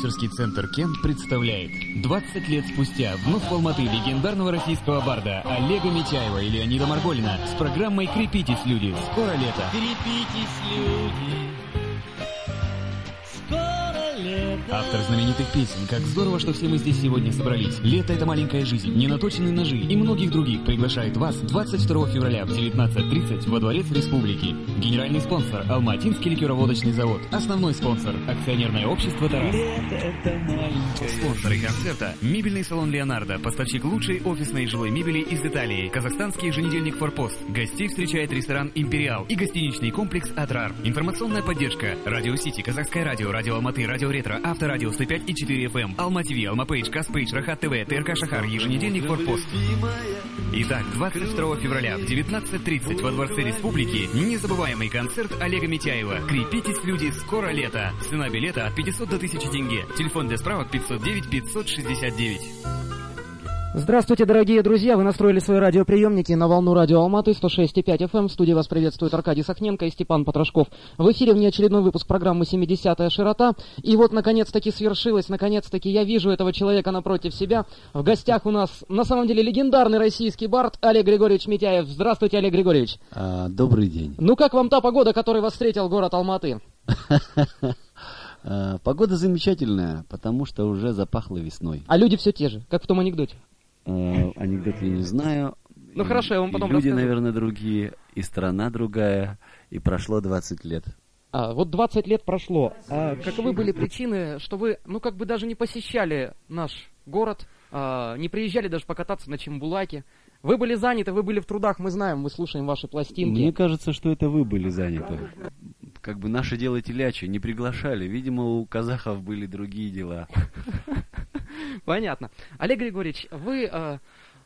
Продюсерский центр «Кен» представляет 20 лет спустя вновь в Алматы легендарного российского барда Олега Митяева и Леонида Марголина с программой «Крепитесь, люди! Скоро лето!» Крепитесь, люди! Автор знаменитых песен «Как здорово, что все мы здесь сегодня собрались», «Лето – это маленькая жизнь», «Ненаточенные ножи» и многих других приглашает вас 22 февраля в 19.30 во Дворец Республики. Генеральный спонсор – Алматинский ликероводочный завод. Основной спонсор – акционерное общество «Тарас». Лето это маленькое. Спонсоры концерта – мебельный салон «Леонардо», поставщик лучшей офисной и жилой мебели из Италии, казахстанский еженедельник «Форпост», гостей встречает ресторан «Империал» и гостиничный комплекс «Атрар». Информационная поддержка – Радио Сити, Казахское радио, Радио Алматы, Радио Ретро, Авторадио 105 и 4 FM, Алма ТВ, Алма Пейдж, Каспейдж, Рахат ТВ, ТРК Шахар, еженедельник «Форпост». Итак, 22 февраля в 19.30 во Дворце Республики незабываемый концерт Олега Митяева. Крепитесь, люди, скоро лето. Цена билета от 500 до 1000 тенге. Телефон для справок 509 569. Здравствуйте, дорогие друзья! Вы настроили свои радиоприемники на волну радио Алматы 106,5 FM. В студии вас приветствует Аркадий Сахненко и Степан Потрошков. В эфире внеочередной выпуск программы «70-я широта». И вот, наконец-таки, свершилось, наконец-таки я вижу этого человека напротив себя. В гостях у нас, на самом деле, легендарный российский бард Олег Григорьевич Митяев. Здравствуйте, Олег Григорьевич! А, добрый день. Ну, как вам та погода, которой вас встретил город Алматы? А, Погода замечательная, потому что уже запахло весной. А люди все те же, как в том анекдоте. А, Анекдот я не знаю. Ну, И- хорошо, я вам потом Люди, расскажу. наверное, другие, и страна другая, и прошло 20 лет. А, вот 20 лет прошло. А каковы были причины, что вы, ну, как бы даже не посещали наш город, а, не приезжали даже покататься на Чембулаке? Вы были заняты, вы были в трудах, мы знаем, мы слушаем ваши пластинки. Мне кажется, что это вы были заняты. Как бы наше дело телячье, не приглашали. Видимо, у казахов были другие дела. Понятно. Олег Григорьевич, вы а,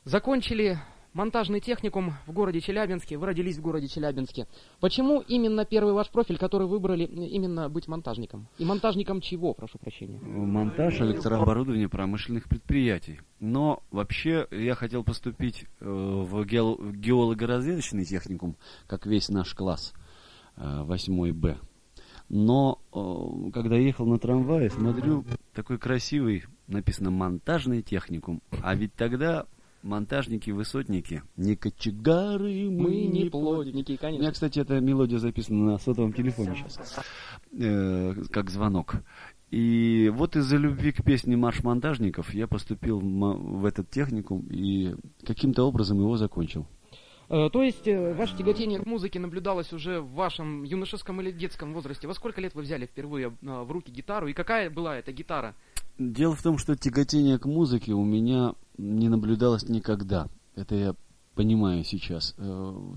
закончили монтажный техникум в городе Челябинске, вы родились в городе Челябинске. Почему именно первый ваш профиль, который выбрали м, именно быть монтажником? И монтажником чего, прошу прощения? Монтаж электрооборудования промышленных предприятий. Но вообще я хотел поступить э, в геол- в геолого-разведочный техникум, как весь наш класс, э, 8 Б. Но э, когда ехал на трамвае, смотрю, такой красивый, написано монтажный техникум. А ведь тогда монтажники, высотники, не кочегары, мы, Мы не плотники, У меня, конечно. кстати, эта мелодия записана на сотовом телефоне сейчас, э, как звонок. И вот из-за любви к песне «Марш монтажников» я поступил в этот техникум и каким-то образом его закончил. Э, То есть э, ваше тяготение к музыке наблюдалось уже в вашем юношеском или детском возрасте. Во сколько лет вы взяли впервые э, в руки гитару? И какая была эта гитара? Дело в том, что тяготение к музыке у меня не наблюдалось никогда. Это я понимаю сейчас.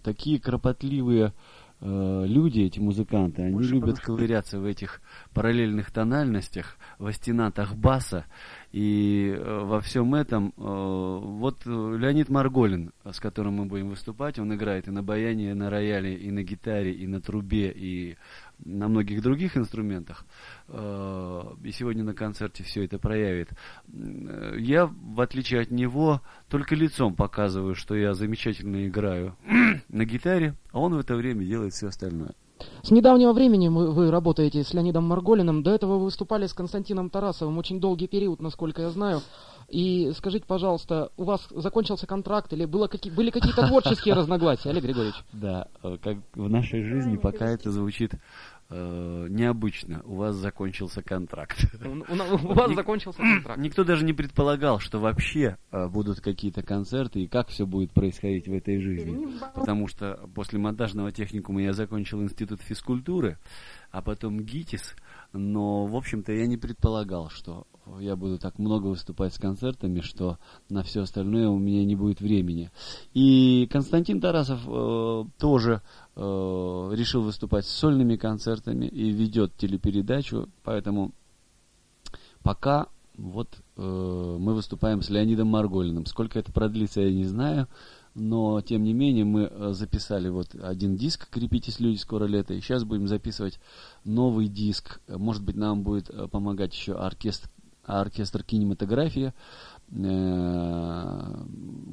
Такие кропотливые люди, эти музыканты, они любят ковыряться в этих параллельных тональностях, в астенатах баса. И э, во всем этом э, вот э, Леонид Марголин, с которым мы будем выступать, он играет и на баяне, и на рояле, и на гитаре, и на трубе, и на многих других инструментах. И сегодня на концерте все это проявит. Я, в отличие от него, только лицом показываю, что я замечательно играю на гитаре, а он в это время делает все остальное. С недавнего времени мы- вы работаете с Леонидом Марголиным. До этого вы выступали с Константином Тарасовым очень долгий период, насколько я знаю. И скажите, пожалуйста, у вас закончился контракт или было какие, были какие-то творческие разногласия, Олег Григорьевич? Да, э, как в нашей жизни пока это звучит необычно. У вас закончился контракт. У, у у вас Ник- закончился контракт. Никто даже не предполагал, что вообще э, будут какие-то концерты и как все будет происходить в этой жизни. Потому что после монтажного техникума я закончил институт физкультуры, а потом ГИТИС. Но, в общем-то, я не предполагал, что я буду так много выступать с концертами, что на все остальное у меня не будет времени. И Константин Тарасов э, тоже э, решил выступать с сольными концертами и ведет телепередачу, поэтому пока вот э, мы выступаем с Леонидом Марголиным. Сколько это продлится, я не знаю. Но, тем не менее, мы э, записали вот один диск «Крепитесь, люди, скоро лето». И сейчас будем записывать новый диск. Может быть, нам будет э, помогать еще оркестр, оркестр кинематографии э,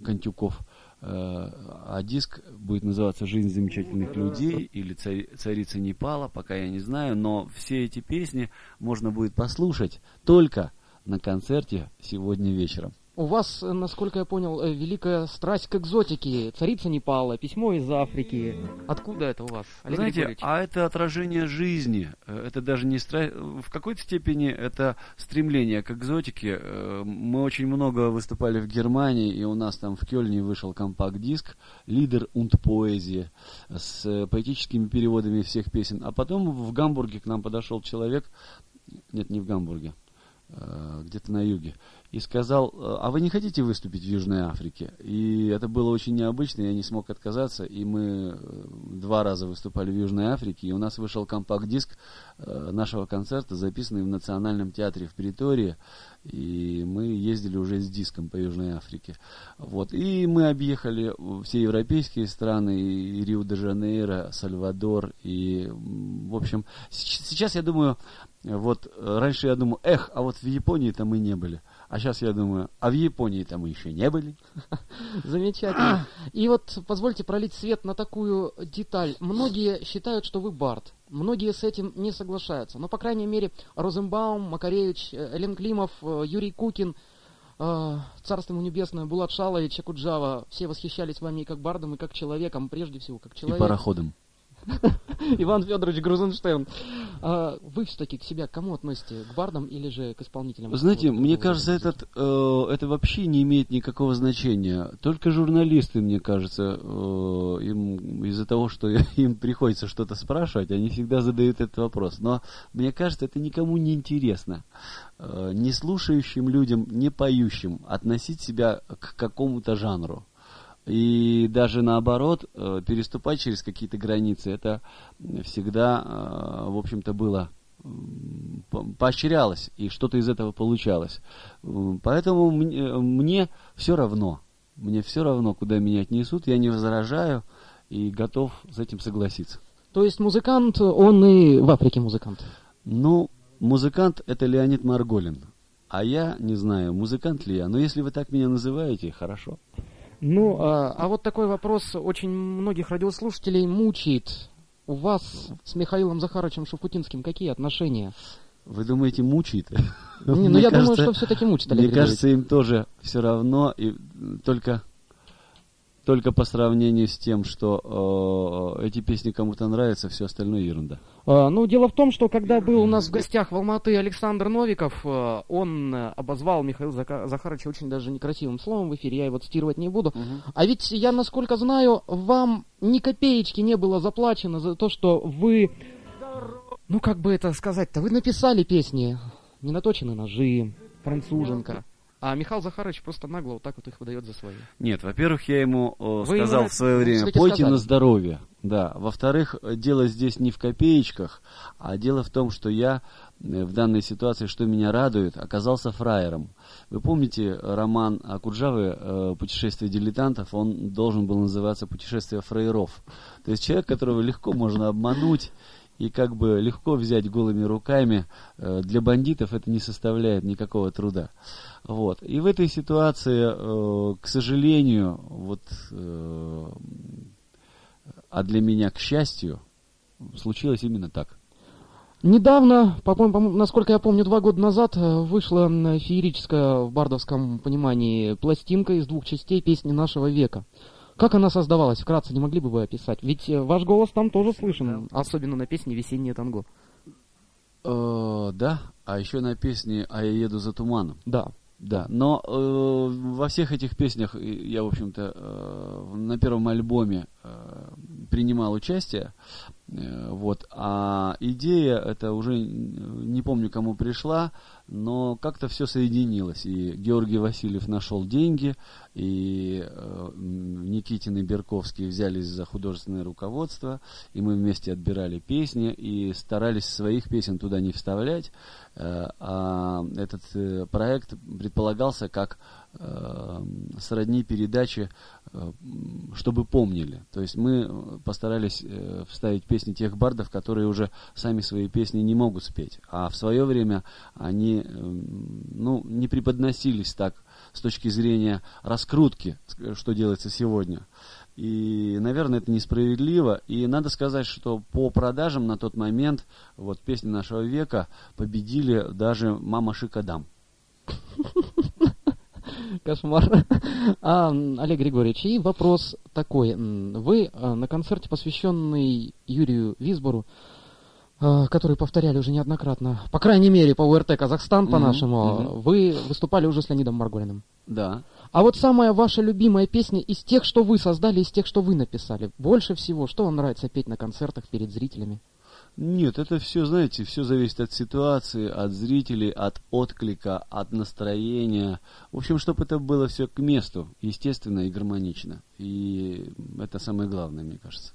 Контюков. а диск будет называться «Жизнь замечательных людей» или «Царица Непала», пока я не знаю, но все эти песни можно будет послушать только на концерте сегодня вечером. У вас, э, насколько я понял, э, великая страсть к экзотике. Царица Непала, письмо из Африки. Откуда это у вас, Олег Знаете, Григорьевич? а это отражение жизни. Э, это даже не страсть. В какой-то степени это стремление к экзотике. Мы очень много выступали в Германии, и у нас там в Кёльне вышел компакт-диск «Лидер und поэзии» с поэтическими переводами всех песен. А потом в Гамбурге к нам подошел человек, нет, не в Гамбурге, где-то на юге, и сказал, а вы не хотите выступить в Южной Африке? И это было очень необычно, я не смог отказаться, и мы э, два раза выступали в Южной Африке, и у нас вышел компакт-диск э, нашего концерта, записанный в Национальном театре в Притории, и мы ездили уже с диском по Южной Африке. Вот. И мы объехали все европейские страны, и Рио-де-Жанейро, Сальвадор, и, в общем, сейчас я думаю, вот раньше я думал, эх, а вот в Японии-то мы не были. А сейчас я думаю, а в Японии-то мы еще не были. Замечательно. И вот позвольте пролить свет на такую деталь. Многие считают, что вы бард. Многие с этим не соглашаются. Но, по крайней мере, Розенбаум, Макаревич, э, Элен Климов, э, Юрий Кукин, э, Царство ему небесное, Булат Шала и Чекуджава, все восхищались вами и как бардом, и как человеком, прежде всего, как человеком. И пароходом. Иван Федорович Грузенштерн. А вы все-таки к себе к кому относите? К бардам или же к исполнителям? Вы знаете, вот, мне кажется, этот, э, это вообще не имеет никакого значения. Только журналисты, мне кажется, э, им, из-за того, что им приходится что-то спрашивать, они всегда задают этот вопрос. Но мне кажется, это никому не интересно. Э, не слушающим людям, не поющим относить себя к какому-то жанру. И даже наоборот, э, переступать через какие-то границы, это всегда, э, в общем-то, было поощрялось, и что-то из этого получалось. Поэтому мне, мне все равно, мне все равно, куда меня отнесут, я не возражаю и готов с этим согласиться. То есть музыкант, он и в Африке музыкант? Ну, музыкант это Леонид Марголин. А я не знаю, музыкант ли я, но если вы так меня называете, хорошо. Ну, а, а вот такой вопрос очень многих радиослушателей мучает. У вас с Михаилом Захаровичем Шуфутинским какие отношения? Вы думаете, мучает? Не, ну я кажется, думаю, что все-таки мучит, Олег Мне кажется, им тоже все равно, и только только по сравнению с тем, что э, эти песни кому-то нравятся, все остальное ерунда. А, ну, дело в том, что когда был у нас в гостях в Алматы Александр Новиков, э, он обозвал Михаила Захаровича очень даже некрасивым словом в эфире, я его цитировать не буду. Угу. А ведь я, насколько знаю, вам ни копеечки не было заплачено за то, что вы, ну, как бы это сказать-то, вы написали песни «Не наточены ножи», «Француженка». А Михаил Захарович просто нагло вот так вот их выдает за свои. Нет, во-первых, я ему о, сказал ему, в свое время, пойте сказали. на здоровье. Да. Во-вторых, дело здесь не в копеечках, а дело в том, что я э, в данной ситуации, что меня радует, оказался фраером. Вы помните роман Акуджавы э, «Путешествие дилетантов», он должен был называться «Путешествие фраеров». То есть человек, которого легко можно обмануть, и как бы легко взять голыми руками, э, для бандитов это не составляет никакого труда. Вот. И в этой ситуации, э, к сожалению, вот, э, а для меня, к счастью, случилось именно так. Недавно, по, по, насколько я помню, два года назад вышла феерическая в бардовском понимании пластинка из двух частей песни нашего века. Как она создавалась? Вкратце не могли бы вы описать? Ведь э, ваш голос там тоже слышен, особенно на песне «Весеннее танго». Э, да, а еще на песне «А я еду за туманом». Да. Да, но э, во всех этих песнях я, в общем-то, э, на первом альбоме э, принимал участие. Э, вот, а идея, это уже не помню, кому пришла, но как-то все соединилось. И Георгий Васильев нашел деньги, и э, Никитин и Берковский взялись за художественное руководство, и мы вместе отбирали песни и старались своих песен туда не вставлять. Э, а этот э, проект предполагался как э, сродни передачи, э, чтобы помнили. То есть мы постарались вставить песни тех бардов, которые уже сами свои песни не могут спеть. А в свое время они эм, ну, не преподносились так с точки зрения раскрутки, что делается сегодня. И, наверное, это несправедливо. И надо сказать, что по продажам на тот момент вот песни нашего века победили даже «Мама Шикадам». Кошмар. А, Олег Григорьевич, и вопрос такой. Вы а, на концерте, посвященный Юрию Висбору, а, который повторяли уже неоднократно, по крайней мере, по УРТ Казахстан, по-нашему, mm-hmm. вы выступали уже с Леонидом Марголиным. Да. А вот самая ваша любимая песня из тех, что вы создали, из тех, что вы написали, больше всего, что вам нравится петь на концертах перед зрителями? Нет, это все, знаете, все зависит от ситуации, от зрителей, от отклика, от настроения. В общем, чтобы это было все к месту, естественно и гармонично. И это самое главное, мне кажется.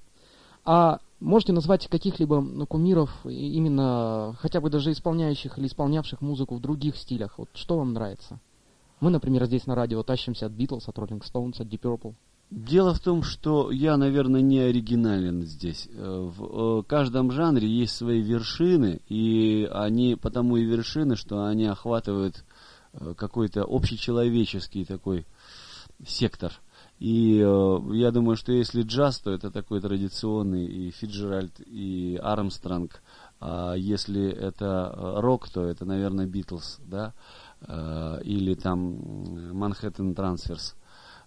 А можете назвать каких-либо ну, кумиров, именно хотя бы даже исполняющих или исполнявших музыку в других стилях? Вот что вам нравится? Мы, например, здесь на радио тащимся от Beatles, от Rolling Stones, от Deep Purple. Дело в том, что я, наверное, не оригинален здесь. Э, в э, каждом жанре есть свои вершины, и они потому и вершины, что они охватывают э, какой-то общечеловеческий такой сектор. И я думаю, что если джаз, то это такой традиционный и Фиджеральд, и Армстронг. А если это рок, то это, наверное, Битлз, да, или там Манхэттен Трансферс.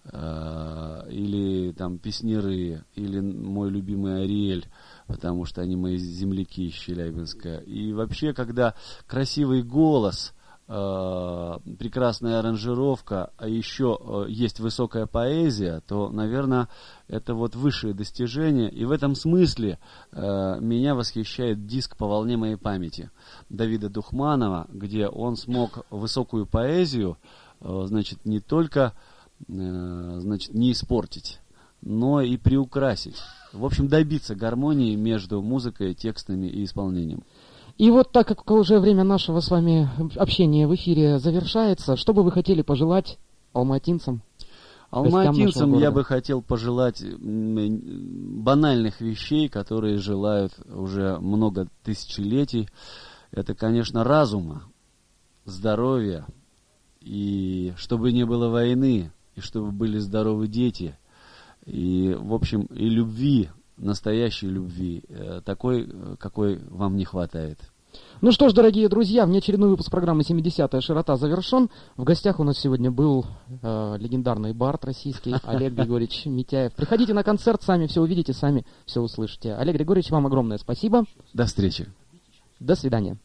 Э, или там песнеры, или мой любимый Ариэль, потому что они мои земляки из Челябинска. И вообще, когда красивый голос, э, прекрасная аранжировка, а еще э, есть высокая поэзия, то, наверное, это вот высшее достижение. И в этом смысле меня восхищает диск «По волне моей памяти» Давида Духманова, где он смог высокую поэзию, значит, не только значит, не испортить, но и приукрасить. В общем, добиться гармонии между музыкой, текстами и исполнением. И вот так как уже время нашего с вами общения в эфире завершается, что бы вы хотели пожелать алматинцам? Алматинцам я бы хотел пожелать банальных вещей, которые желают уже много тысячелетий. Это, конечно, разума, здоровья, и чтобы не было войны, и чтобы были здоровы дети, и, в общем, и любви, настоящей любви, э, такой, э, какой вам не хватает. Ну что ж, дорогие друзья, внеочередной выпуск программы «70-я широта» завершен. В гостях у нас сегодня был э, легендарный бард российский Олег Григорьевич Митяев. Приходите на концерт, сами все увидите, сами все услышите. Олег Григорьевич, вам огромное спасибо. До встречи. До свидания.